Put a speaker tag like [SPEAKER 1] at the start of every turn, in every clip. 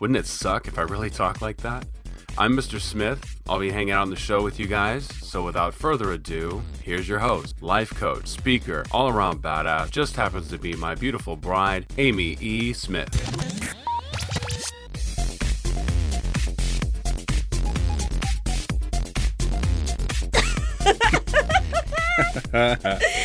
[SPEAKER 1] Wouldn't it suck if I really talk like that? I'm Mr. Smith. I'll be hanging out on the show with you guys. So without further ado, here's your host, life coach, speaker, all around badass, just happens to be my beautiful bride, Amy E. Smith.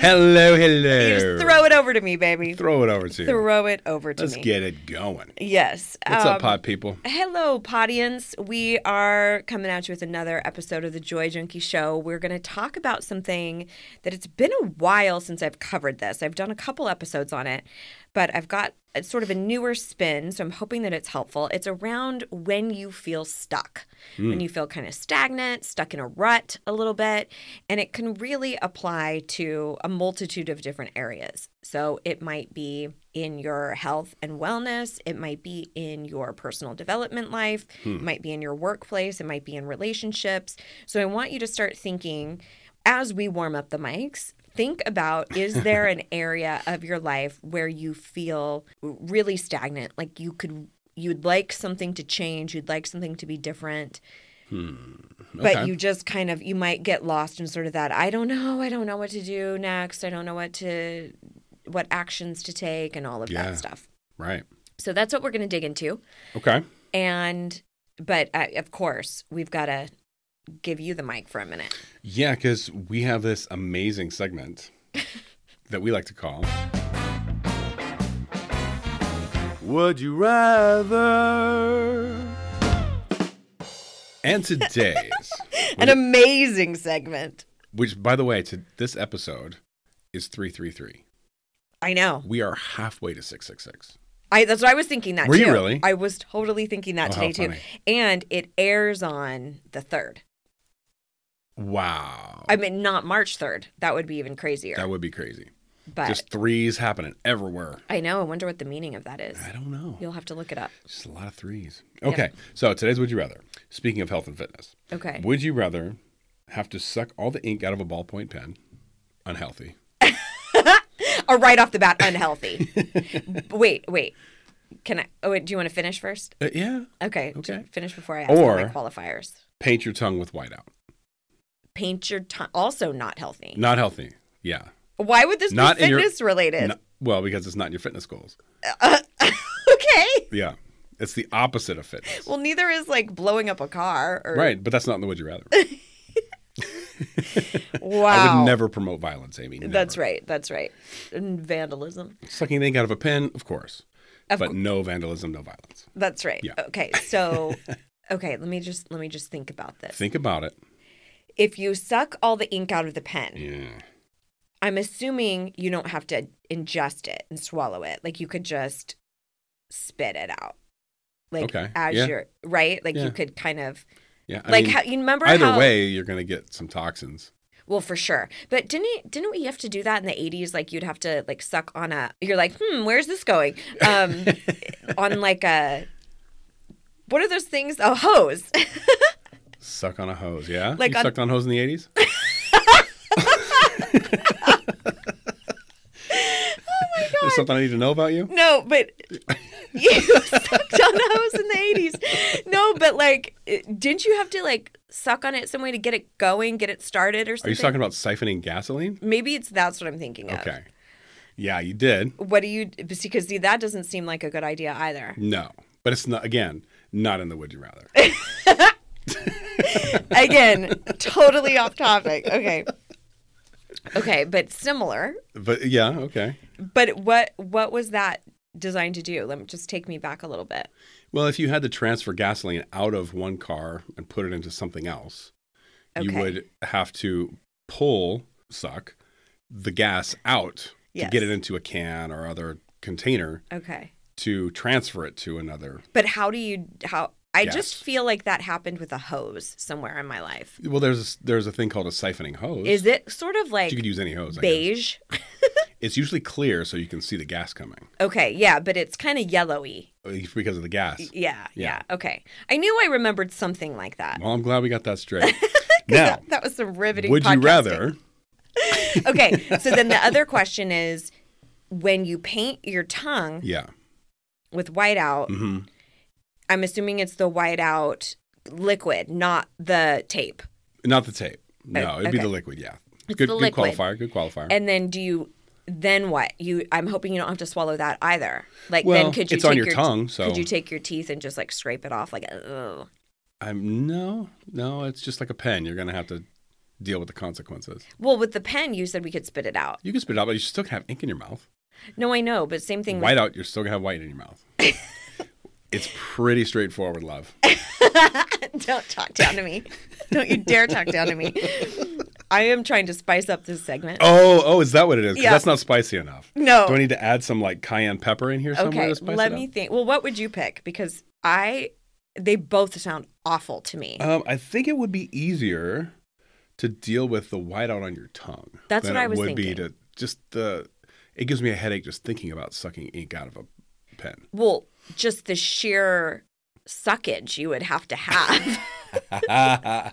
[SPEAKER 2] Hello, hello.
[SPEAKER 3] You just throw it over to me, baby.
[SPEAKER 2] Throw it over to you.
[SPEAKER 3] Throw it over to me.
[SPEAKER 2] Let's get it going.
[SPEAKER 3] yes.
[SPEAKER 2] What's up,
[SPEAKER 3] um,
[SPEAKER 2] pod people?
[SPEAKER 3] Hello, Podians. We are coming at you with another episode of the Joy Junkie Show. We're going to talk about something that it's been a while since I've covered this. I've done a couple episodes on it, but I've got a, sort of a newer spin, so I'm hoping that it's helpful. It's around when you feel stuck, when hmm. you feel kind of stagnant, stuck in a rut a little bit, and it can really apply to a multitude of different areas. So it might be in your health and wellness, it might be in your personal development life, hmm. it might be in your workplace, it might be in relationships. So I want you to start thinking as we warm up the mics, think about is there an area of your life where you feel really stagnant, like you could you'd like something to change, you'd like something to be different. But
[SPEAKER 2] Okay.
[SPEAKER 3] you just kind of you might get lost in sort of that I don't know, I don't know what to do next. I don't know what to what actions to take and all of
[SPEAKER 2] Yeah.
[SPEAKER 3] that stuff.
[SPEAKER 2] Right.
[SPEAKER 3] So that's what we're going to dig into.
[SPEAKER 2] Okay.
[SPEAKER 3] And but uh, of course, we've got to give you the mic for a minute.
[SPEAKER 2] Yeah, because we have this amazing segment that we like to call.
[SPEAKER 1] Would you rather?
[SPEAKER 2] And today's,
[SPEAKER 3] An amazing segment.
[SPEAKER 2] which by the way, to this episode is 333.
[SPEAKER 3] I know.
[SPEAKER 2] We are halfway to 666.
[SPEAKER 3] I that's what I was thinking that
[SPEAKER 2] Were you really?
[SPEAKER 3] I was totally thinking that
[SPEAKER 2] Oh, how
[SPEAKER 3] today too. And it airs on the 3rd.
[SPEAKER 2] Wow.
[SPEAKER 3] I mean not March 3rd. That would be even crazier.
[SPEAKER 2] that would be crazy.
[SPEAKER 3] but
[SPEAKER 2] Just threes happening everywhere.
[SPEAKER 3] I know. I wonder what the meaning of that is.
[SPEAKER 2] I don't know.
[SPEAKER 3] You'll have to look it up.
[SPEAKER 2] Just a lot of threes. Okay. So today's Would You Rather. Speaking of health and fitness,
[SPEAKER 3] Okay.
[SPEAKER 2] would you rather have to suck all the ink out of a ballpoint pen? Unhealthy.
[SPEAKER 3] Or right off the bat, unhealthy. wait, wait. Can I? Oh, wait, do you want to finish first?
[SPEAKER 2] Uh, yeah.
[SPEAKER 3] Okay.
[SPEAKER 2] Okay.
[SPEAKER 3] Finish before I ask all my qualifiers.
[SPEAKER 2] Paint your tongue with whiteout.
[SPEAKER 3] Paint your tongue. Also not healthy.
[SPEAKER 2] Not healthy. Yeah.
[SPEAKER 3] Why would this
[SPEAKER 2] Not
[SPEAKER 3] be
[SPEAKER 2] in your-
[SPEAKER 3] fitness related?
[SPEAKER 2] Well, because it's not in your fitness goals.
[SPEAKER 3] Uh, okay.
[SPEAKER 2] Yeah. It's the opposite of fitness.
[SPEAKER 3] Well, neither is like blowing up a car. Or,
[SPEAKER 2] right. But that's not in the Would You Rather.
[SPEAKER 3] Wow.
[SPEAKER 2] I would never promote violence, Amy. Never.
[SPEAKER 3] That's right. That's right. And vandalism.
[SPEAKER 2] Sucking the ink out of a pen, of course.
[SPEAKER 3] Of
[SPEAKER 2] but no vandalism, no violence.
[SPEAKER 3] That's right.
[SPEAKER 2] Yeah.
[SPEAKER 3] Okay. So, okay. Let me just let me just think about this.
[SPEAKER 2] Think about it.
[SPEAKER 3] If you suck all the ink out of the pen,
[SPEAKER 2] Yeah.
[SPEAKER 3] I'm assuming you don't have to ingest it and swallow it. Like you could just spit it out. Like
[SPEAKER 2] Okay.
[SPEAKER 3] as
[SPEAKER 2] Yeah.
[SPEAKER 3] you're right. Like
[SPEAKER 2] Yeah.
[SPEAKER 3] you could kind of
[SPEAKER 2] Yeah. I
[SPEAKER 3] like
[SPEAKER 2] mean,
[SPEAKER 3] how you remember
[SPEAKER 2] either
[SPEAKER 3] how,
[SPEAKER 2] way, you're going to get some toxins.
[SPEAKER 3] Well, for sure. But didn't it, didn't we have to do that in the 80s? Like you'd have to like suck on a you're like, "Hmm, where's this going?" Um on like a what are those things? A hose.
[SPEAKER 2] Suck on a hose, yeah?
[SPEAKER 3] Like
[SPEAKER 2] you
[SPEAKER 3] on-
[SPEAKER 2] sucked on hose in the 80s? There's something I need to know about you?
[SPEAKER 3] no, but you sucked on a hose in the 80s. No, but like didn't you have to like suck on it some way to get it going, get it started or something?
[SPEAKER 2] Are
[SPEAKER 3] something?
[SPEAKER 2] you talking about siphoning gasoline?
[SPEAKER 3] Maybe it's that's what I'm thinking of.
[SPEAKER 2] Okay. Yeah, you did.
[SPEAKER 3] What do you see, because see that doesn't seem like a good idea either.
[SPEAKER 2] No. But it's not, again, not in the Would You Rather.
[SPEAKER 3] Again, totally off topic. Okay. Okay, but similar.
[SPEAKER 2] but yeah, okay.
[SPEAKER 3] But what what was that designed to do? Let me just take me back a little bit.
[SPEAKER 2] Well, if you had to transfer gasoline out of one car and put it into something else, you would have to pull, suck the gas out
[SPEAKER 3] Yes.
[SPEAKER 2] to get it into a can or other container
[SPEAKER 3] Okay.
[SPEAKER 2] to transfer it to another.
[SPEAKER 3] But how do you how I
[SPEAKER 2] Yes.
[SPEAKER 3] just feel like that happened with a hose somewhere in my life.
[SPEAKER 2] Well, there's there's a thing called a siphoning hose.
[SPEAKER 3] Is it sort of like
[SPEAKER 2] you could use any hose. I guess.
[SPEAKER 3] beige?
[SPEAKER 2] It's usually clear, so you can see the gas coming
[SPEAKER 3] Okay, yeah, but it's kind of yellowy.
[SPEAKER 2] uh, because of the gas.
[SPEAKER 3] Yeah, yeah,
[SPEAKER 2] Yeah.
[SPEAKER 3] Okay. I knew I remembered something like that.
[SPEAKER 2] Well, I'm glad we got that straight. now,
[SPEAKER 3] That was some riveting
[SPEAKER 2] would you rather?
[SPEAKER 3] okay, so then the other question is when you paint your tongue
[SPEAKER 2] Yeah.
[SPEAKER 3] with whiteout,
[SPEAKER 2] hmm
[SPEAKER 3] I'm assuming it's the whiteout liquid, not the tape.
[SPEAKER 2] Not the tape. No, oh, it'd be the liquid. Yeah.
[SPEAKER 3] It's
[SPEAKER 2] good,
[SPEAKER 3] the
[SPEAKER 2] good qualifier. Good qualifier.
[SPEAKER 3] And then do you then what? You I'm hoping you don't have to swallow that either. Like
[SPEAKER 2] Well,
[SPEAKER 3] then could you
[SPEAKER 2] it's
[SPEAKER 3] take
[SPEAKER 2] on your
[SPEAKER 3] your
[SPEAKER 2] tongue, so-
[SPEAKER 3] could you take your teeth and just like scrape it off like ugh.
[SPEAKER 2] I'm no, no. It's just like a pen. You're gonna have to deal with the consequences.
[SPEAKER 3] Well, with the pen you said we could spit it out.
[SPEAKER 2] You can spit it out, but you still can have ink in your mouth.
[SPEAKER 3] No, I know, but same thing with
[SPEAKER 2] White out, you're still gonna have white in your mouth. it's pretty straightforward, love.
[SPEAKER 3] Don't talk down to me. Don't you dare talk down to me. I am trying to spice up this segment.
[SPEAKER 2] Oh, oh, is that what it is? 'Cause
[SPEAKER 3] Yeah.
[SPEAKER 2] That's not spicy enough.
[SPEAKER 3] No.
[SPEAKER 2] Do I need to add some like cayenne pepper in here somewhere
[SPEAKER 3] okay,
[SPEAKER 2] to spice
[SPEAKER 3] let
[SPEAKER 2] it
[SPEAKER 3] me
[SPEAKER 2] up?
[SPEAKER 3] think. Well, what would you pick? Because I, they both sound awful to me.
[SPEAKER 2] Um, I think it would be easier to deal with the whiteout on your tongue.
[SPEAKER 3] That's
[SPEAKER 2] than
[SPEAKER 3] what I
[SPEAKER 2] it
[SPEAKER 3] was
[SPEAKER 2] would be
[SPEAKER 3] thinking.
[SPEAKER 2] to just the. It gives me a headache just thinking about sucking ink out of a pen.
[SPEAKER 3] well, just the sheer suckage you would have to have.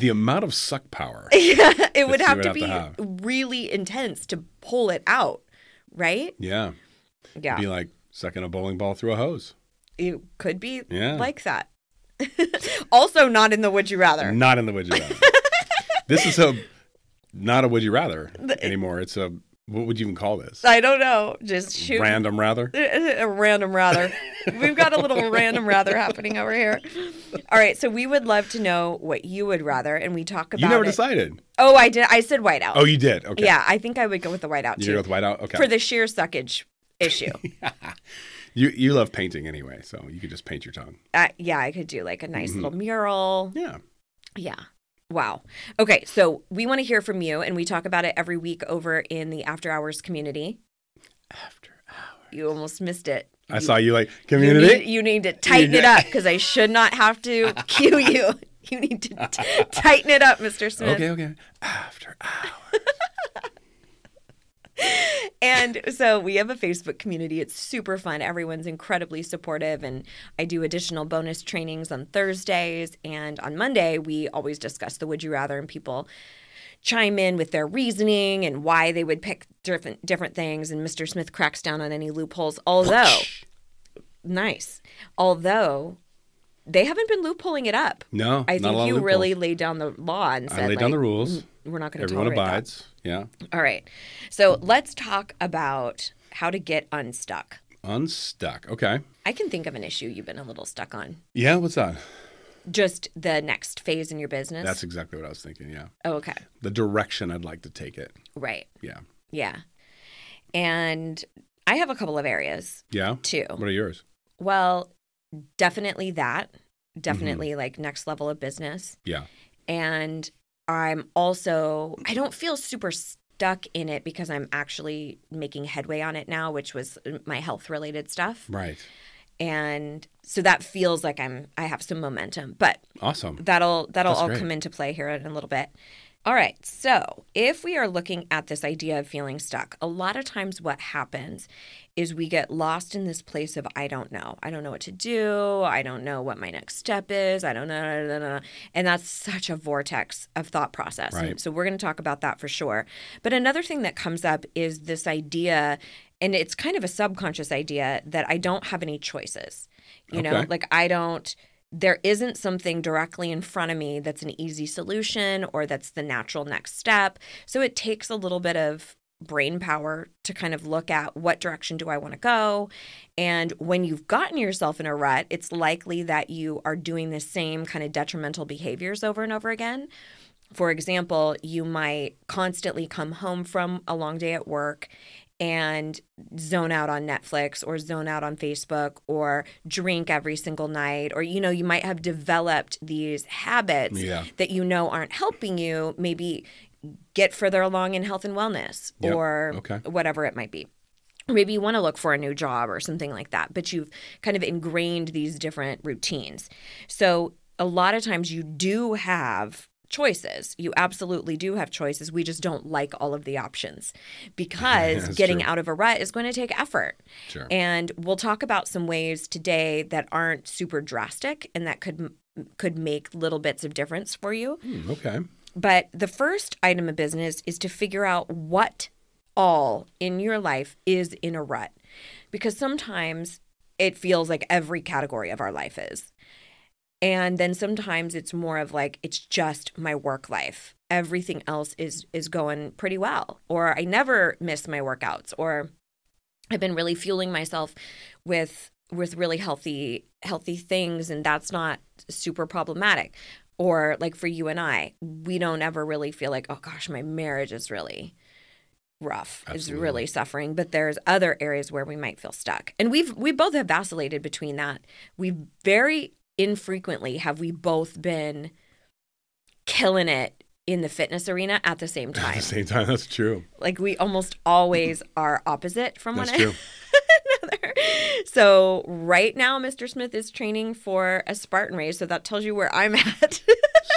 [SPEAKER 2] the amount of suck power.
[SPEAKER 3] yeah, it would have
[SPEAKER 2] would
[SPEAKER 3] to
[SPEAKER 2] have
[SPEAKER 3] be
[SPEAKER 2] to have.
[SPEAKER 3] really intense to pull it out, right?
[SPEAKER 2] Yeah,
[SPEAKER 3] Yeah,
[SPEAKER 2] be like sucking a bowling ball through a hose.
[SPEAKER 3] it could be
[SPEAKER 2] Yeah.
[SPEAKER 3] like that. also, not in the would you rather.
[SPEAKER 2] Not in the would you rather. this is a not a would you rather anymore. It's a what would you even call this?
[SPEAKER 3] I don't know. Just shoot
[SPEAKER 2] Random rather.
[SPEAKER 3] a random rather. We've got a little random rather happening over here. All right, so we would love to know what you would rather, and we talk about.
[SPEAKER 2] You never
[SPEAKER 3] it.
[SPEAKER 2] decided.
[SPEAKER 3] Oh, I did. I said whiteout.
[SPEAKER 2] Oh, you did. Okay.
[SPEAKER 3] yeah. I think I would go with the whiteout too.
[SPEAKER 2] You go with whiteout. Okay.
[SPEAKER 3] for the sheer suckage issue.
[SPEAKER 2] you you love painting anyway, so you could just paint your tongue.
[SPEAKER 3] uh, yeah, I could do like a nice
[SPEAKER 2] Mm-hmm.
[SPEAKER 3] little mural.
[SPEAKER 2] Yeah.
[SPEAKER 3] Yeah. Wow. Okay, so we want to hear from you, and we talk about it every week over in the After Hours community.
[SPEAKER 2] After hours.
[SPEAKER 3] You almost missed it.
[SPEAKER 2] I saw you like
[SPEAKER 3] You
[SPEAKER 2] community.
[SPEAKER 3] need, you need to tighten it up because I should not have to cue you. You need to t- tighten it up, Mr. Smith.
[SPEAKER 2] okay, okay. After hours.
[SPEAKER 3] And so we have a Facebook community. It's super fun. Everyone's incredibly supportive. And I do additional bonus trainings on Thursdays. And on Monday, we always discuss the Would You Rather, and people chime in with their reasoning and why they would pick different different things. And Mr. Smith cracks down on any loopholes. Although, nice. Although they haven't been loopholing it up.
[SPEAKER 2] No,
[SPEAKER 3] I think you really laid down the law and said,
[SPEAKER 2] I laid down the rules.
[SPEAKER 3] We're not going to
[SPEAKER 2] Everyone
[SPEAKER 3] tolerate that.
[SPEAKER 2] abides. Yeah.
[SPEAKER 3] All right. So let's talk about how to get unstuck.
[SPEAKER 2] Unstuck. Okay.
[SPEAKER 3] I can think of an issue you've been a little stuck on.
[SPEAKER 2] Yeah. What's that?
[SPEAKER 3] Just the next phase in your business.
[SPEAKER 2] That's exactly what I was thinking. Yeah.
[SPEAKER 3] oh, okay.
[SPEAKER 2] The direction I'd like to take it.
[SPEAKER 3] Right.
[SPEAKER 2] Yeah.
[SPEAKER 3] Yeah. And I have a couple of areas
[SPEAKER 2] Yeah.
[SPEAKER 3] too.
[SPEAKER 2] What are yours?
[SPEAKER 3] Well, definitely that. Definitely
[SPEAKER 2] Mm-hmm.
[SPEAKER 3] like next level of business.
[SPEAKER 2] Yeah.
[SPEAKER 3] And I'm also, I don't feel super stuck in it because I'm actually making headway on it now, which was uh, my health related stuff.
[SPEAKER 2] Right.
[SPEAKER 3] and so that feels like I'm I have some momentum, but
[SPEAKER 2] Awesome.
[SPEAKER 3] that'll that'll
[SPEAKER 2] That's
[SPEAKER 3] all
[SPEAKER 2] great.
[SPEAKER 3] come into play here in a little bit. All right. So, if we are looking at this idea of feeling stuck, a lot of times what happens is we get lost in this place of I don't know. I don't know what to do. I don't know what my next step is. I don't know. And that's such a vortex of thought process.
[SPEAKER 2] Right.
[SPEAKER 3] so we're going to talk about that for sure. But another thing that comes up is this idea and it's kind of a subconscious idea that I don't have any choices. You know, like I don't there isn't something directly in front of me that's an easy solution or that's the natural next step. So it takes a little bit of brain power to kind of look at what direction do I want to go. And when you've gotten yourself in a rut, it's likely that you are doing the same kind of detrimental behaviors over and over again. For example, you might constantly come home from a long day at work and zone out on Netflix or zone out on Facebook or drink every single night or you know you might have developed these habits
[SPEAKER 2] Yeah.
[SPEAKER 3] that you know aren't helping you maybe get further along in health and wellness
[SPEAKER 2] Yep.
[SPEAKER 3] or
[SPEAKER 2] Okay.
[SPEAKER 3] whatever it might be. Maybe you want to look for a new job or something like that, but you've kind of ingrained these different routines. So a lot of times you do have choices. You absolutely do have choices. We just don't like all of the options because getting
[SPEAKER 2] true.
[SPEAKER 3] out of a rut is going to take effort.
[SPEAKER 2] Sure.
[SPEAKER 3] And we'll talk about some ways today that aren't super drastic and that could could make little bits of difference for you.
[SPEAKER 2] Hmm, okay.
[SPEAKER 3] But the first item of business is to figure out what all in your life is in a rut. Because sometimes it feels like every category of our life is. And then sometimes it's more of like it's just my work life. Everything else is is going pretty well or I never miss my workouts or I've been really fueling myself with with really healthy healthy things and that's not super problematic. Or like for you and I we don't ever really feel like oh gosh my marriage is really rough is really suffering. But there's other areas where we might feel stuck. And we've we both have vacillated between that. We very infrequently have we both been killing it in the fitness arena at the same time.
[SPEAKER 2] At the same time, that's true.
[SPEAKER 3] like we almost always are opposite from
[SPEAKER 2] That's
[SPEAKER 3] one
[SPEAKER 2] true.
[SPEAKER 3] another. So right now, Mr. Smith is training for a Spartan race, so that tells you where I'm at.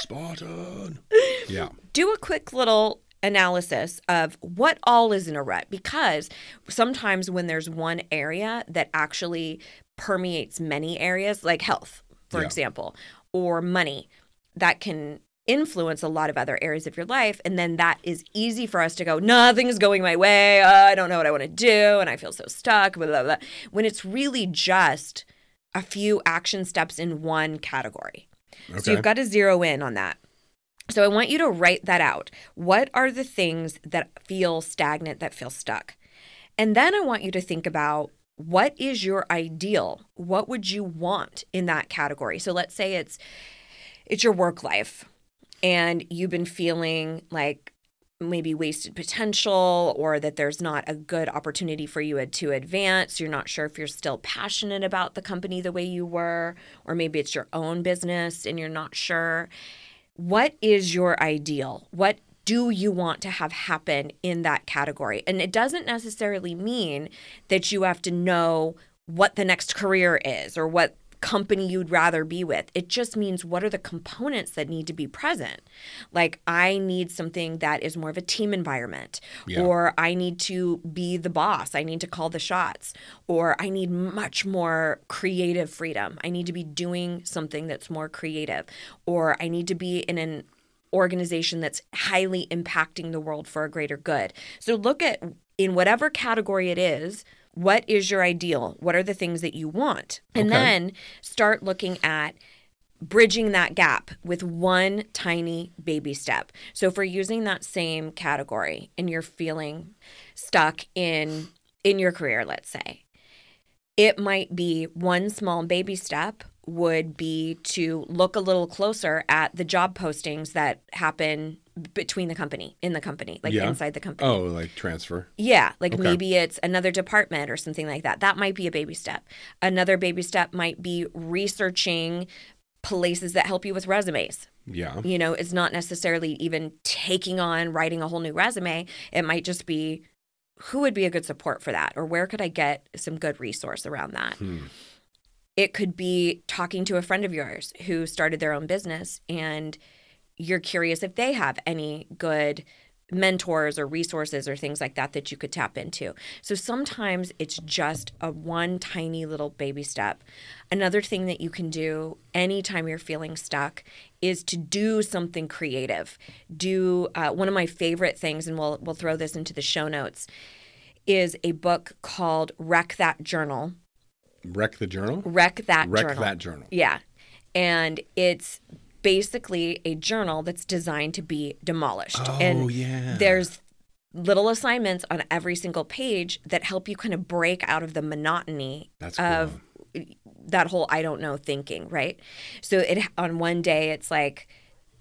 [SPEAKER 2] Spartan. Yeah.
[SPEAKER 3] Do a quick little analysis of what all is in a rut because sometimes when there's one area that actually permeates many areas like health for
[SPEAKER 2] Yeah.
[SPEAKER 3] example or money that can influence a lot of other areas of your life and then that is easy for us to go nothing's going my way uh, i don't know what i want to do and i feel so stuck blah, blah, blah. when it's really just a few action steps in one category so you've got to zero in on that. So I want you to write that out. What are the things that feel stagnant, that feel stuck? And then I want you to think about what is your ideal? What would you want in that category? So let's say it's it's your work life and you've been feeling like maybe wasted potential or that there's not a good opportunity for you to advance. You're not sure if you're still passionate about the company the way you were, or maybe it's your own business and you're not sure. What is your ideal? What do you want to have happen in that category? And it doesn't necessarily mean that you have to know what the next career is or what company you'd rather be with. It just means what are the components that need to be present. Like I need something that is more of a team environment
[SPEAKER 2] Yeah.
[SPEAKER 3] or I need to be the boss. I need to call the shots or I need much more creative freedom. I need to be doing something that's more creative or I need to be in an organization that's highly impacting the world for a greater good. So look at in whatever category it is, what is your ideal? What are the things that you want? And
[SPEAKER 2] Okay.
[SPEAKER 3] then start looking at bridging that gap with one tiny baby step. So if we're using that same category and you're feeling stuck in in your career, let's say, it might be one small baby step would be to look a little closer at the job postings that happen between the company in the company like
[SPEAKER 2] Yeah.
[SPEAKER 3] inside the company
[SPEAKER 2] Oh, like transfer.
[SPEAKER 3] yeah, like
[SPEAKER 2] Okay.
[SPEAKER 3] maybe it's another department or something like that. That might be a baby step. Another baby step might be researching places that help you with resumes.
[SPEAKER 2] Yeah.
[SPEAKER 3] You know, it's not necessarily even taking on writing a whole new resume. It might just be who would be a good support for that or where could I get some good resource around that.
[SPEAKER 2] Hmm.
[SPEAKER 3] It could be talking to a friend of yours who started their own business and you're curious if they have any good mentors or resources or things like that that you could tap into. So sometimes it's just a one tiny little baby step. Another thing that you can do anytime you're feeling stuck is to do something creative. Do uh, one of my favorite things, and we'll we'll throw this into the show notes, is a book called Wreck That Journal.
[SPEAKER 2] Wreck the journal.
[SPEAKER 3] Wreck That journal.
[SPEAKER 2] Wreck
[SPEAKER 3] Journal.
[SPEAKER 2] that journal.
[SPEAKER 3] Yeah. And it's basically a journal that's designed to be demolished.
[SPEAKER 2] Oh
[SPEAKER 3] and
[SPEAKER 2] yeah.
[SPEAKER 3] there's little assignments on every single page that help you kind of break out of the monotony
[SPEAKER 2] That's cool.
[SPEAKER 3] of that whole I don't know thinking, right? So it on one day it's like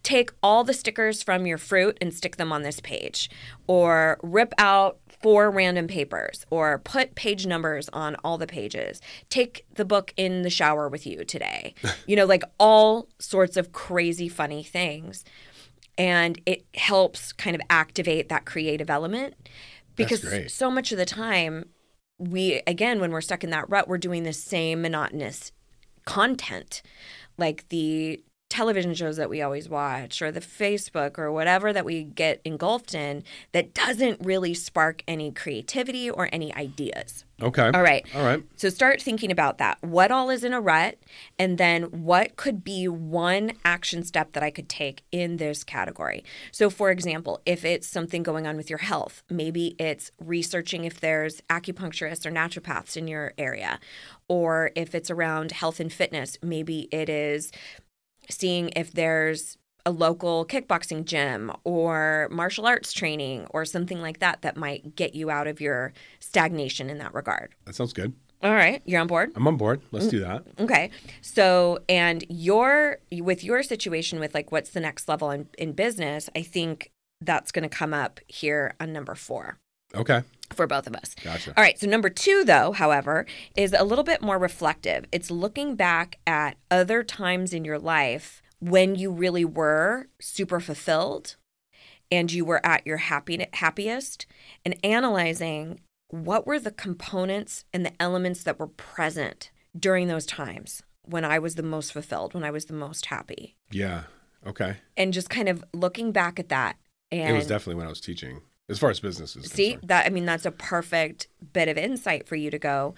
[SPEAKER 3] take all the stickers from your fruit and stick them on this page or rip out four random papers or put page numbers on all the pages. Take the book in the shower with you today. you know, like all sorts of crazy funny things. And it helps kind of activate that creative element because so much of the time we again when we're stuck in that rut we're doing the same monotonous content like the television shows that we always watch or the Facebook or whatever that we get engulfed in that doesn't really spark any creativity or any ideas.
[SPEAKER 2] Okay.
[SPEAKER 3] All right.
[SPEAKER 2] All right.
[SPEAKER 3] So start thinking about that. What all is in a rut? And then what could be one action step that I could take in this category? So, for example, if it's something going on with your health, maybe it's researching if there's acupuncturists or naturopaths in your area. Or if it's around health and fitness, maybe it is seeing if there's a local kickboxing gym or martial arts training or something like that that might get you out of your stagnation in that regard.
[SPEAKER 2] That sounds good.
[SPEAKER 3] All right, you're on board?
[SPEAKER 2] I'm on board. Let's mm. do that.
[SPEAKER 3] Okay. So, and your with your situation with like what's the next level in, in business, I think that's going to come up here on number 4
[SPEAKER 2] Okay.
[SPEAKER 3] for both of us.
[SPEAKER 2] Gotcha.
[SPEAKER 3] All right. So, number two, though, however, is a little bit more reflective. It's looking back at other times in your life when you really were super fulfilled and you were at your happy, happiest and analyzing what were the components and the elements that were present during those times when I was the most fulfilled, when I was the most happy.
[SPEAKER 2] Yeah. Okay.
[SPEAKER 3] And just kind of looking back at that. And
[SPEAKER 2] it was definitely when I was teaching, as far as business is
[SPEAKER 3] See
[SPEAKER 2] concerned.
[SPEAKER 3] that I mean that's a perfect bit of insight for you to go.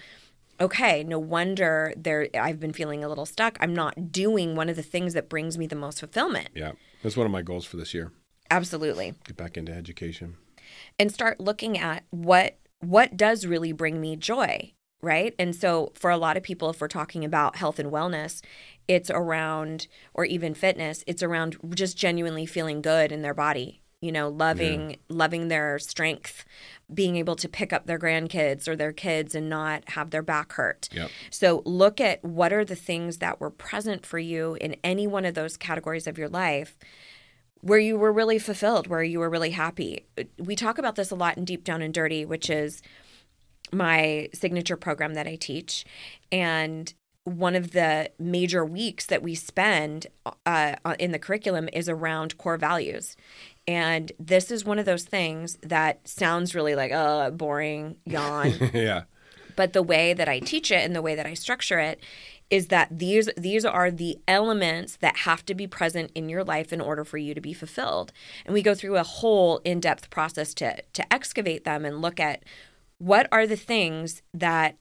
[SPEAKER 3] Okay, no wonder there I've been feeling a little stuck. I'm not doing one of the things that brings me the most fulfillment.
[SPEAKER 2] Yeah. That's one of my goals for this year.
[SPEAKER 3] Absolutely.
[SPEAKER 2] Get back into education.
[SPEAKER 3] And start looking at what what does really bring me joy, right? And so for a lot of people if we're talking about health and wellness, it's around or even fitness, it's around just genuinely feeling good in their body you know loving loving their strength being able to pick up their grandkids or their kids and not have their back hurt
[SPEAKER 2] Yep.
[SPEAKER 3] so look at what are the things that were present for you in any one of those categories of your life where you were really fulfilled where you were really happy we talk about this a lot in deep down and dirty which is my signature program that i teach and one of the major weeks that we spend uh, in the curriculum is around core values. And this is one of those things that sounds really like, uh, boring, yawn.
[SPEAKER 2] yeah.
[SPEAKER 3] but the way that I teach it and the way that I structure it is that these these are the elements that have to be present in your life in order for you to be fulfilled. And we go through a whole in-depth process to to excavate them and look at what are the things that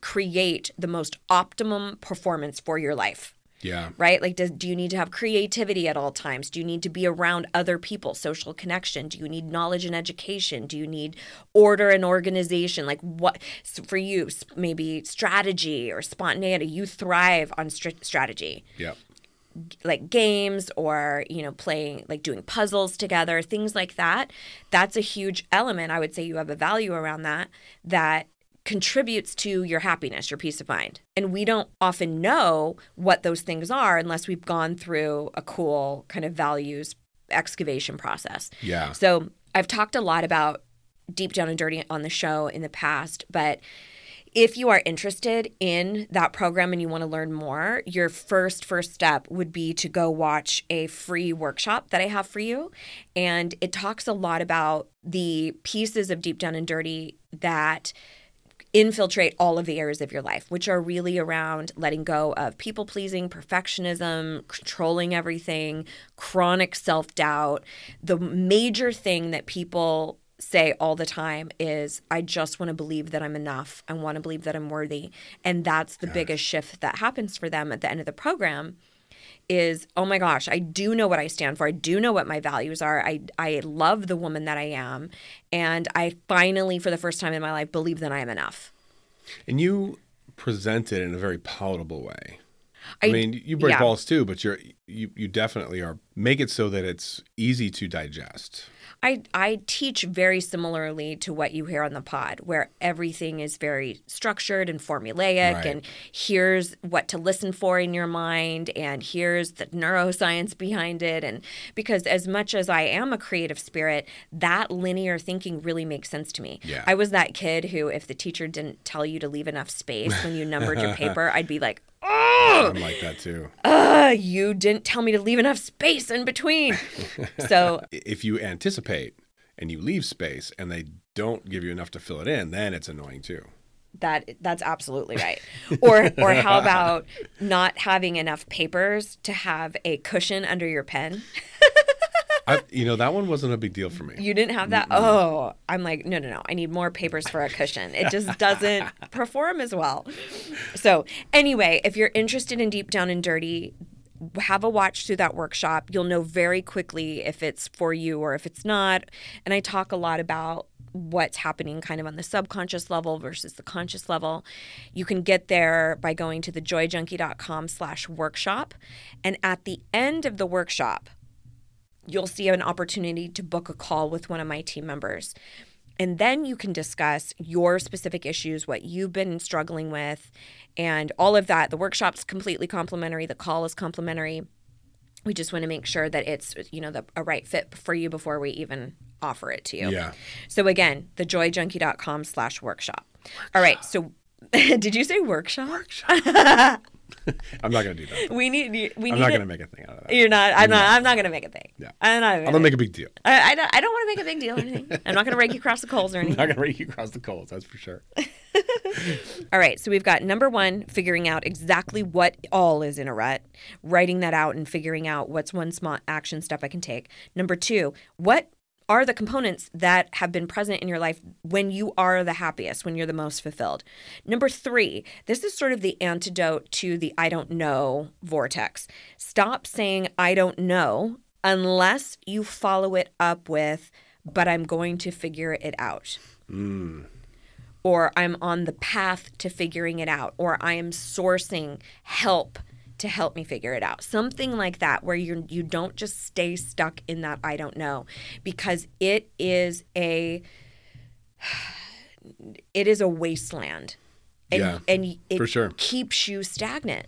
[SPEAKER 3] create the most optimum performance for your life
[SPEAKER 2] Yeah.
[SPEAKER 3] right? Like, does, do you need to have creativity at all times? Do you need to be around other people, social connection? Do you need knowledge and education? Do you need order and organization? Like, what for you, maybe strategy or spontaneity? You thrive on str- strategy,
[SPEAKER 2] Yep.
[SPEAKER 3] like games or, you know, playing, like doing puzzles together, things like that. That's a huge element. I would say you have a value around that that contributes to your happiness, your peace of mind. And we don't often know what those things are unless we've gone through a cool kind of values excavation process.
[SPEAKER 2] Yeah.
[SPEAKER 3] So I've talked a lot about deep down and dirty on the show in the past, but if you are interested in that program and you want to learn more, your first first step would be to go watch a free workshop that I have for you. And it talks a lot about the pieces of deep down and dirty that infiltrate all of the areas of your life, which are really around letting go of people pleasing, perfectionism, controlling everything, chronic self doubt. The major thing that people say all the time is, I just want to believe that I'm enough. I want to believe that I'm worthy. And that's the biggest shift that happens for them at the end of the program is oh my gosh i do know what i stand for i do know what my values are i i love the woman that i am and i finally for the first time in my life believe that i am enough
[SPEAKER 2] And you present it in a very palatable way. I,
[SPEAKER 3] I-
[SPEAKER 2] mean, you break
[SPEAKER 3] yeah.
[SPEAKER 2] balls too, but you're you you definitely are make it so that it's easy to digest.
[SPEAKER 3] I, I teach very similarly to what you hear on the pod, where everything is very structured and formulaic,
[SPEAKER 2] Right.
[SPEAKER 3] and here's what to listen for in your mind, and here's the neuroscience behind it. And because as much as I am a creative spirit, that linear thinking really makes sense to me.
[SPEAKER 2] Yeah.
[SPEAKER 3] I was that kid who, if the teacher didn't tell you to leave enough space when you numbered your paper, I'd be like, oh,
[SPEAKER 2] I'm like that too.
[SPEAKER 3] uh, you didn't tell me to leave enough space in between. so
[SPEAKER 2] If you anticipate and you leave space and they don't give you enough to fill it in, then it's annoying too.
[SPEAKER 3] That that's absolutely right. Or or how about not having enough papers to have a cushion under your pen?
[SPEAKER 2] I, you know, that one wasn't a big deal for me.
[SPEAKER 3] You didn't have that? Oh, I'm like, no, no, no. I need more papers for a cushion. It just doesn't perform as well. So, anyway, if you're interested in Deep Down and Dirty, have a watch through that workshop. You'll know very quickly if it's for you or if it's not. And I talk a lot about what's happening kind of on the subconscious level versus the conscious level. You can get there by going to thejoyjunkie.com slash workshop. And at the end of the workshop, you'll see an opportunity to book a call with one of my team members. And then you can discuss your specific issues, what you've been struggling with, and all of that. The workshop's completely complimentary, the call is complimentary. We just want to make sure that it's, you know, the, a right fit for you before we even offer it to you.
[SPEAKER 2] Yeah.
[SPEAKER 3] So again, thejoyjunkie.com slash workshop. All right. So did you say workshop?
[SPEAKER 2] Workshop. I'm not gonna do that.
[SPEAKER 3] We need we
[SPEAKER 2] I'm
[SPEAKER 3] need
[SPEAKER 2] not
[SPEAKER 3] it-
[SPEAKER 2] gonna make a thing out of that.
[SPEAKER 3] You're not. I'm not. I'm not gonna make a thing.
[SPEAKER 2] Yeah.
[SPEAKER 3] I'm not.
[SPEAKER 2] I'm gonna make a big deal.
[SPEAKER 3] I, I don't, I don't want to make a big deal or anything. I'm not going to rake you across the coals or anything.
[SPEAKER 2] I'm not gonna rake you across the coals. That's for sure.
[SPEAKER 3] All right. So we've got number one, figuring out exactly what all is in a rut, writing that out and figuring out what's one small action step I can take. Number two, what are the components that have been present in your life when you are the happiest, when you're the most fulfilled? Number three, this is sort of the antidote to the I don't know vortex. Stop saying I don't know unless you follow it up with, but I'm going to figure it out hmm. or I'm on the path to figuring it out, or I am sourcing help to help me figure it out. Something like that where you you don't just stay stuck in that I don't know because it is a it is a wasteland. And,
[SPEAKER 2] Yeah,
[SPEAKER 3] and it
[SPEAKER 2] for sure.
[SPEAKER 3] keeps you stagnant.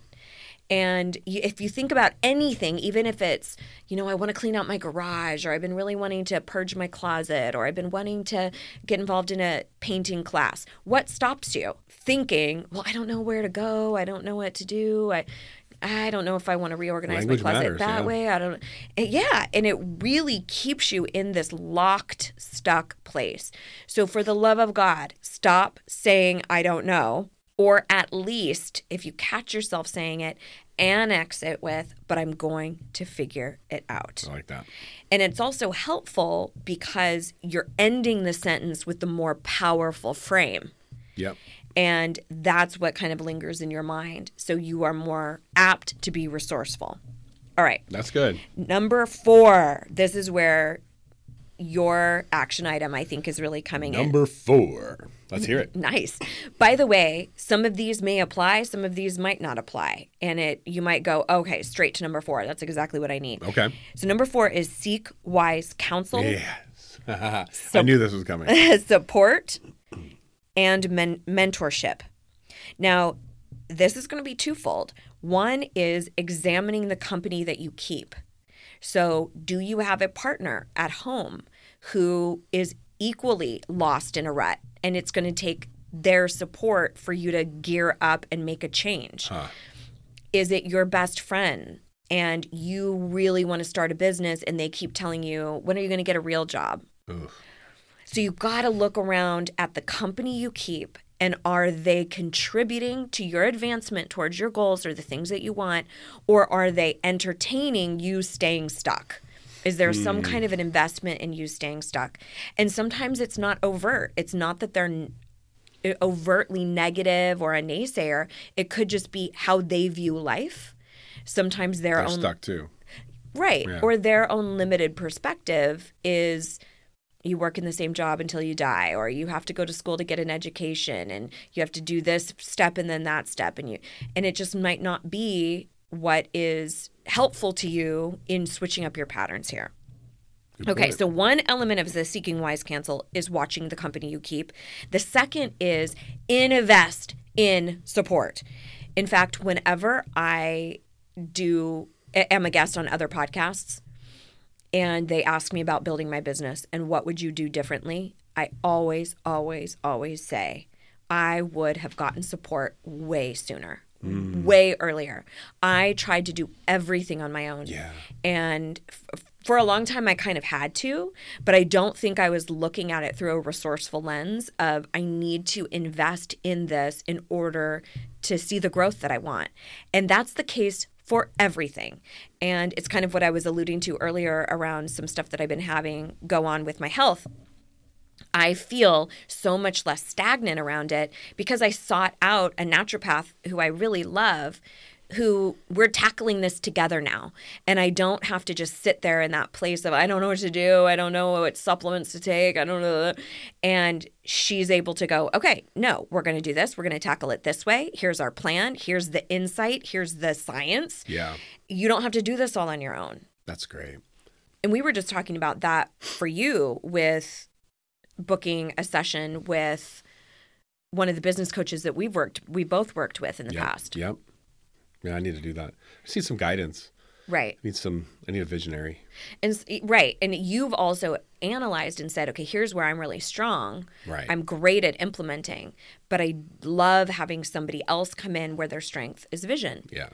[SPEAKER 3] And if you think about anything, even if it's, you know, I want to clean out my garage, or I've been really wanting to purge my closet, or I've been wanting to get involved in a painting class, what stops you? Thinking, well, I don't know where to go. I don't know what to do. I, I don't know if I want to reorganize
[SPEAKER 2] Language
[SPEAKER 3] my closet
[SPEAKER 2] matters,
[SPEAKER 3] that
[SPEAKER 2] yeah.
[SPEAKER 3] way. I don't. and Yeah, and it really keeps you in this locked, stuck place. So, for the love of God, stop saying I don't know, or at least if you catch yourself saying it, annex it with, but I'm going to figure it out.
[SPEAKER 2] I like that.
[SPEAKER 3] And it's also helpful because you're ending the sentence with the more powerful frame.
[SPEAKER 2] Yep.
[SPEAKER 3] And that's what kind of lingers in your mind. So you are more apt to be resourceful. All right.
[SPEAKER 2] That's good.
[SPEAKER 3] Number four. This is where your action item, I think, is really coming in.
[SPEAKER 2] Number four. Let's hear it.
[SPEAKER 3] Nice. By the way, some of these may apply, some of these might not apply. And it you might go, okay, straight to number four. That's exactly what I need.
[SPEAKER 2] Okay.
[SPEAKER 3] So number four is seek wise counsel,
[SPEAKER 2] Yes. I knew this was coming.
[SPEAKER 3] support, and men- mentorship. Now, this is going to be twofold. One is examining the company that you keep. So, do you have a partner at home who is equally lost in a rut and it's going to take their support for you to gear up and make a change? Is it your best friend and you really want to start a business and they keep telling you, when are you going to get a real job?
[SPEAKER 2] Ugh.
[SPEAKER 3] So you got to look around at the company you keep and are they contributing to your advancement towards your goals or the things that you want or are they entertaining you staying stuck? Is there some hmm. kind of an investment in you staying stuck? And sometimes it's not overt. It's not that they're n- uh, overtly negative or a naysayer. It could just be how they view life. Sometimes their
[SPEAKER 2] They're
[SPEAKER 3] own
[SPEAKER 2] stuck too.
[SPEAKER 3] Right.
[SPEAKER 2] Yeah.
[SPEAKER 3] Or their own limited perspective is you work in the same job until you die or you have to go to school to get an education and you have to do this step and then that step and you and it just might not be what is helpful to you in switching up your patterns here. Okay,
[SPEAKER 2] point.
[SPEAKER 3] so one element of the seeking wise cancel is watching the company you keep. The second is invest in support. In fact, whenever I do am a guest on other podcasts and they ask me about building my business and what would you do differently, I always always always say I would have gotten support way sooner. Mm. Way earlier. I tried to do everything on my own.
[SPEAKER 2] Yeah.
[SPEAKER 3] And f- for a long time I kind of had to, but I don't think I was looking at it through a resourceful lens of I need to invest in this in order to see the growth that I want. And that's the case for everything. And it's kind of what I was alluding to earlier around some stuff that I've been having go on with my health. I feel so much less stagnant around it because I sought out a naturopath who I really love who we're tackling this together now. And I don't have to just sit there in that place of, I don't know what to do. I don't know what supplements to take. I don't know. And she's able to go, okay, no, we're going to do this. We're going to tackle it this way. Here's our plan. Here's the insight. Here's the science.
[SPEAKER 2] Yeah.
[SPEAKER 3] You don't have to do this all on your own.
[SPEAKER 2] That's great.
[SPEAKER 3] And we were just talking about that for you with booking a session with one of the business coaches that we've worked, we both worked with in the
[SPEAKER 2] Yep.
[SPEAKER 3] past.
[SPEAKER 2] Yep. Yeah, I need to do that. I just need some guidance.
[SPEAKER 3] Right.
[SPEAKER 2] I need some. I need a visionary.
[SPEAKER 3] And right, and you've also analyzed and said, okay, here's where I'm really strong.
[SPEAKER 2] Right.
[SPEAKER 3] I'm great at implementing, but I love having somebody else come in where their strength is vision.
[SPEAKER 2] Yeah.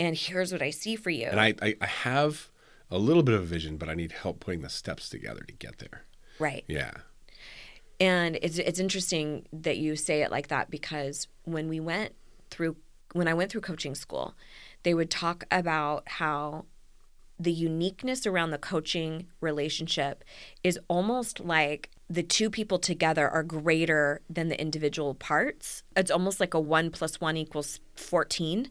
[SPEAKER 3] And here's what I see for you.
[SPEAKER 2] And I, I, I have a little bit of a vision, but I need help putting the steps together to get there.
[SPEAKER 3] right.
[SPEAKER 2] Yeah.
[SPEAKER 3] And it's it's interesting that you say it like that because when we went through when I went through coaching school, they would talk about how the uniqueness around the coaching relationship is almost like the two people together are greater than the individual parts. It's almost like a one plus one equals 14.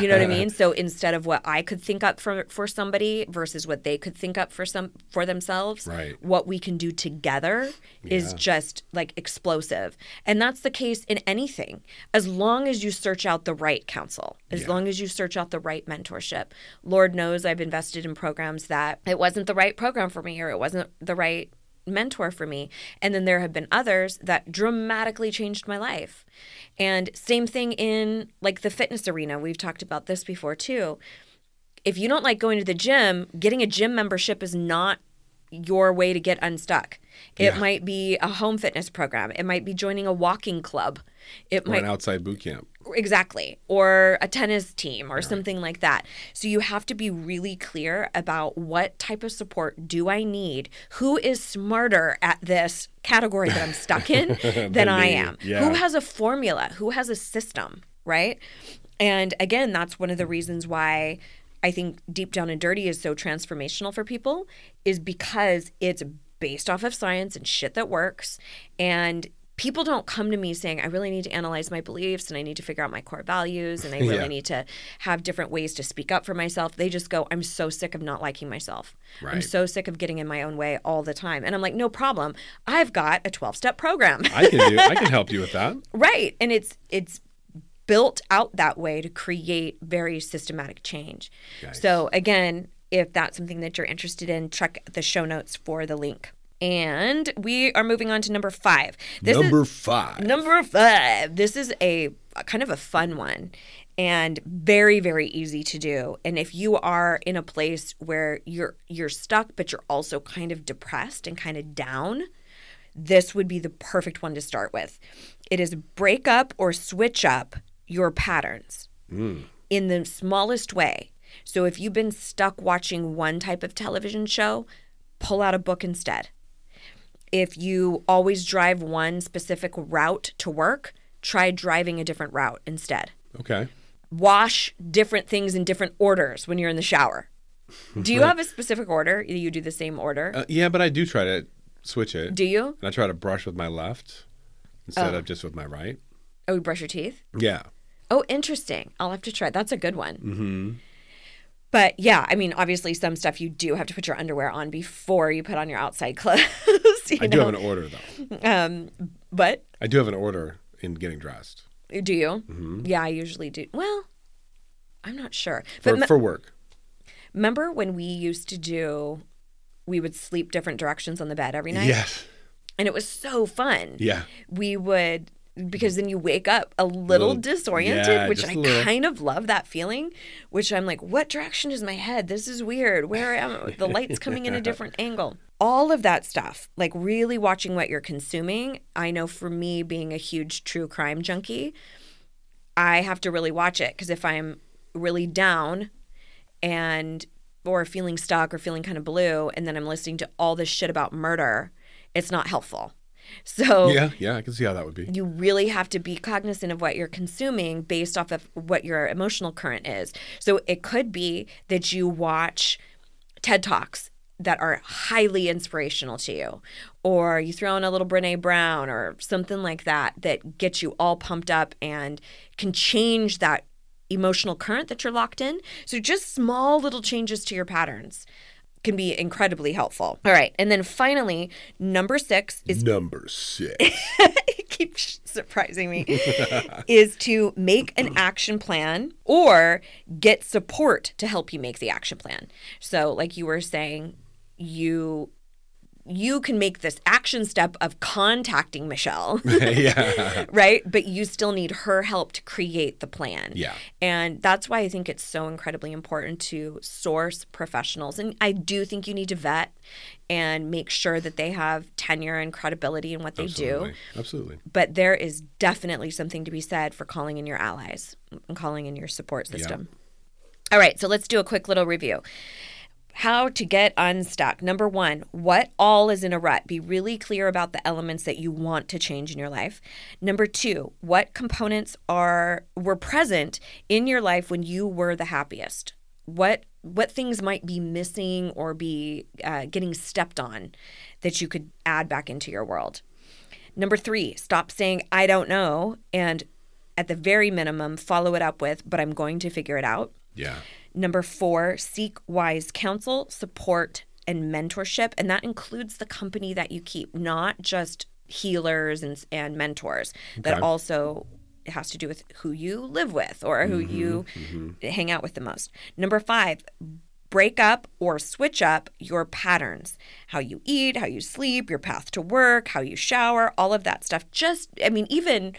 [SPEAKER 3] You know what I mean? So instead of what I could think up for, for somebody versus what they could think up for some for themselves,
[SPEAKER 2] Right.
[SPEAKER 3] what we can do together is just like explosive. And that's the case in anything. As long as you search out the right counsel, as
[SPEAKER 2] Yeah.
[SPEAKER 3] long as you search out the right mentorship. Lord knows I've invested in programs that it wasn't the right program for me or it wasn't the right mentor for me. And then there have been others that dramatically changed my life. And same thing in like the fitness arena. We've talked about this before too if you don't like going to the gym, getting a gym membership is not your way to get unstuck. It
[SPEAKER 2] Yeah.
[SPEAKER 3] might be a home fitness program. It might be joining a walking club. It
[SPEAKER 2] Or
[SPEAKER 3] might
[SPEAKER 2] an outside boot camp.
[SPEAKER 3] Exactly. Or a tennis team or something like that. So you have to be really clear about what type of support do i need? Who is smarter at this category that i'm stuck in than,
[SPEAKER 2] Than
[SPEAKER 3] i am?
[SPEAKER 2] Yeah.
[SPEAKER 3] who has a formula? Who has a system? Right? And again that's one of the reasons why i think deep down and dirty is so transformational for people is because it's based off of science and shit that works. And people don't come to me saying i really need to analyze my beliefs and i need to figure out my core values and i really
[SPEAKER 2] Yeah.
[SPEAKER 3] need to have different ways to speak up for myself they just go i'm so sick of not liking myself i'm so sick of getting in my own way all the time and i'm like no problem i've got a 12 step program
[SPEAKER 2] I can do. I can help you with that.
[SPEAKER 3] right and it's it's built out that way to create very systematic change
[SPEAKER 2] Nice.
[SPEAKER 3] so again if that's something that you're interested in check the show notes for the link and we are moving on to number five this is
[SPEAKER 2] Number five.
[SPEAKER 3] Number five. This is a, a kind of a fun one and very very easy to do. And if you are in a place where you're you're stuck but you're also kind of depressed and kind of down, this would be the perfect one to start with. It is break up or switch up your patterns mm. in the smallest way. So if you've been stuck watching one type of television show, pull out a book instead if you always drive one specific route to work, try driving a different route instead.
[SPEAKER 2] Okay.
[SPEAKER 3] Wash different things in different orders when you're in the shower. Do you have a specific order? You do the same order?
[SPEAKER 2] Uh, yeah, but I do try to switch it.
[SPEAKER 3] do you?
[SPEAKER 2] And I try to brush with my left instead of just with my right.
[SPEAKER 3] Oh, you brush your teeth?
[SPEAKER 2] Yeah.
[SPEAKER 3] Oh, interesting. I'll have to try. That's a good one. Mm-hmm. But yeah, I mean, obviously, some stuff you do have to put your underwear on before you put on your outside clothes. you
[SPEAKER 2] I do
[SPEAKER 3] know?
[SPEAKER 2] have an order though.
[SPEAKER 3] Um, but
[SPEAKER 2] I do have an order in getting dressed
[SPEAKER 3] do you?
[SPEAKER 2] Mm-hmm.
[SPEAKER 3] Yeah, I usually do. Well, I'm not sure.
[SPEAKER 2] for,
[SPEAKER 3] But me-
[SPEAKER 2] for work.
[SPEAKER 3] Remember when we used to do, we would sleep different directions on the bed every night?
[SPEAKER 2] Yes.
[SPEAKER 3] And it was so fun.
[SPEAKER 2] Yeah.
[SPEAKER 3] We would, because then you wake up a little,
[SPEAKER 2] Little-
[SPEAKER 3] disoriented,
[SPEAKER 2] yeah,
[SPEAKER 3] which I kind of love that feeling, which I'm like, what direction is my head? This is weird. Where am I? The light's coming in a different angle. All of that stuff, like really watching what you're consuming. I know for me, being a huge true crime junkie, I have to really watch it because if I'm really down and or feeling stuck or feeling kind of blue and then I'm listening to all this shit about murder, it's not helpful. So
[SPEAKER 2] Yeah, yeah, I can see how that would be.
[SPEAKER 3] you really have to be cognizant of what you're consuming based off of what your emotional current is. So it could be that you watch TED Talks that are highly inspirational to you, or you throw in a little Brene Brown or something like that that gets you all pumped up and can change that emotional current that you're locked in. So just small little changes to your patterns can be incredibly helpful. All right. And then finally, number six is
[SPEAKER 2] Number six.
[SPEAKER 3] it keeps surprising me is to make an action plan or get support to help you make the action plan. So like you were saying, you you can make this action step of contacting Michelle,
[SPEAKER 2] yeah.
[SPEAKER 3] right? But you still need her help to create the plan.
[SPEAKER 2] Yeah.
[SPEAKER 3] And that's why I think it's so incredibly important to source professionals. And I do think you need to vet and make sure that they have tenure and credibility in what they do
[SPEAKER 2] Absolutely. Absolutely.
[SPEAKER 3] but there is definitely something to be said for calling in your allies and calling in your support system. Yeah. All right, so let's do a quick little review. How to get unstuck. Number one, what all is in a rut? Be really clear about the elements that you want to change in your life. Number two, what components are were present in your life when you were the happiest? What what things might be missing or be uh, getting stepped on that you could add back into your world? Number three, stop saying, I don't know. And at the very minimum, follow it up with, but I'm going to figure it out.
[SPEAKER 2] Yeah.
[SPEAKER 3] Number four, seek wise counsel, support, and mentorship. And that includes the company that you keep, not just healers and, and mentors. That
[SPEAKER 2] Okay.
[SPEAKER 3] also has to do with who you live with or who mm-hmm, you mm-hmm. hang out with the most. Number five, break up or switch up your patterns how you eat how you sleep your path to work how you shower all of that stuff just i mean even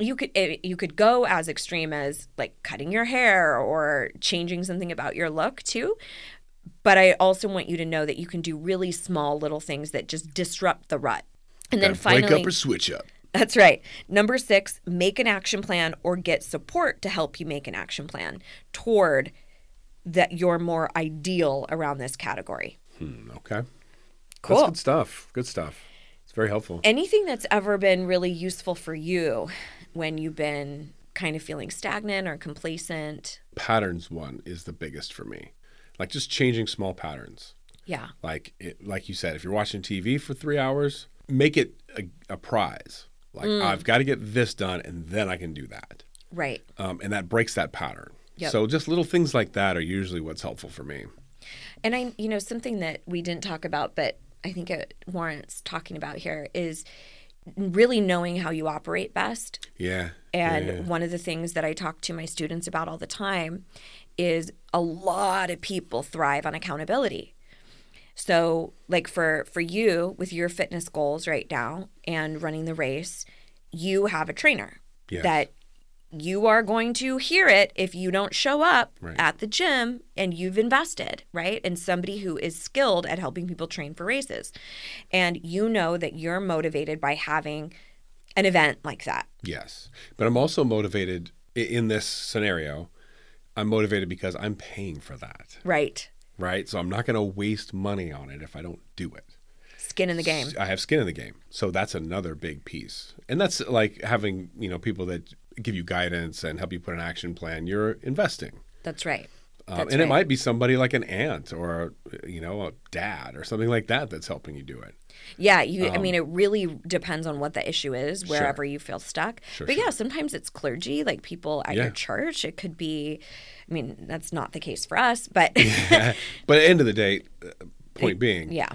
[SPEAKER 3] you could eh, you could go as extreme as like cutting your hair or changing something about your look too but i also want you to know that you can do really small little things that just disrupt the rut and then finally
[SPEAKER 2] break up or switch up.
[SPEAKER 3] that's right. Number six, make an action plan or get support to help you make an action plan toward that you're more ideal around this category.
[SPEAKER 2] Hmm, okay.
[SPEAKER 3] Cool.
[SPEAKER 2] That's good stuff. Good stuff. It's very helpful.
[SPEAKER 3] Anything that's ever been really useful for you when you've been kind of feeling stagnant or complacent?
[SPEAKER 2] patterns one is the biggest for me. Like just changing small patterns.
[SPEAKER 3] Yeah.
[SPEAKER 2] Like it, like you said, if you're watching TV for three hours, make it a, a prize. Like
[SPEAKER 3] Mm.
[SPEAKER 2] I've got to get this done, and then I can do that.
[SPEAKER 3] Right.
[SPEAKER 2] Um, and that breaks that pattern.
[SPEAKER 3] Yep.
[SPEAKER 2] So just little things like that are usually what's helpful for me.
[SPEAKER 3] And I, you know, something that we didn't talk about, but I think it warrants talking about here is really knowing how you operate best.
[SPEAKER 2] Yeah.
[SPEAKER 3] And
[SPEAKER 2] yeah.
[SPEAKER 3] one of the things that I talk to my students about all the time is a lot of people thrive on accountability. So, like for for you with your fitness goals right now and running the race, you have a trainer
[SPEAKER 2] Yes.
[SPEAKER 3] that you are going to hear it if you don't show up
[SPEAKER 2] Right.
[SPEAKER 3] at the gym and you've invested, right? And somebody who is skilled at helping people train for races. And you know that you're motivated by having an event like that.
[SPEAKER 2] Yes. But I'm also motivated in this scenario. I'm motivated because I'm paying for that,
[SPEAKER 3] Right.
[SPEAKER 2] right? So I'm not going to waste money on it if I don't do it.
[SPEAKER 3] Skin in the game.
[SPEAKER 2] I have skin in the game. So that's another big piece. And that's like having, you know, people that give you guidance and help you put an action plan. You're investing.
[SPEAKER 3] That's right.
[SPEAKER 2] Um, and it might be somebody like an aunt or, you know, a dad or something like that that's helping you do it.
[SPEAKER 3] Yeah, you. I mean, it really depends on what the issue is,
[SPEAKER 2] Um, Sure.
[SPEAKER 3] wherever you feel stuck.
[SPEAKER 2] Sure,
[SPEAKER 3] but
[SPEAKER 2] sure.
[SPEAKER 3] yeah, sometimes it's clergy, like people at
[SPEAKER 2] Yeah.
[SPEAKER 3] your church. It could be. I mean, that's not the case for us, but
[SPEAKER 2] but at the end of the day, uh, point being,
[SPEAKER 3] yeah,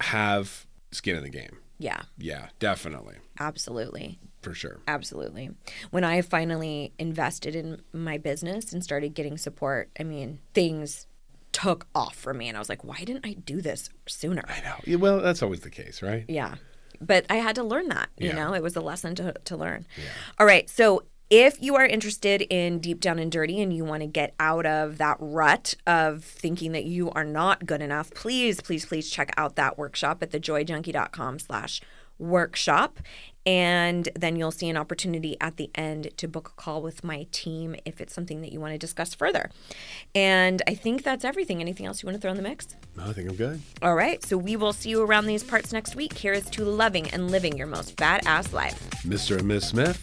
[SPEAKER 2] have skin in the game.
[SPEAKER 3] yeah,
[SPEAKER 2] Yeah, definitely.
[SPEAKER 3] absolutely.
[SPEAKER 2] For sure.
[SPEAKER 3] Absolutely. When I finally invested in my business and started getting support, I mean, things took off for me. And I was like, why didn't I do this sooner?
[SPEAKER 2] I know. Yeah, well, that's always the case, right?
[SPEAKER 3] Yeah. But I had to learn that, you
[SPEAKER 2] Yeah.
[SPEAKER 3] know, it was a lesson to, to learn. Yeah. All right. So if you are interested in Deep Down and Dirty and you want to get out of that rut of thinking that you are not good enough, please, please, please check out that workshop at thejoyjunkie.com slash workshop. And then you'll see an opportunity at the end to book a call with my team if it's something that you want to discuss further. And I think that's everything. Anything else you want to throw in the mix?
[SPEAKER 2] No, I think I'm good.
[SPEAKER 3] All right. So we will see you around these parts next week. Here is to loving and living your most badass life.
[SPEAKER 2] Mr. and Ms. Smith,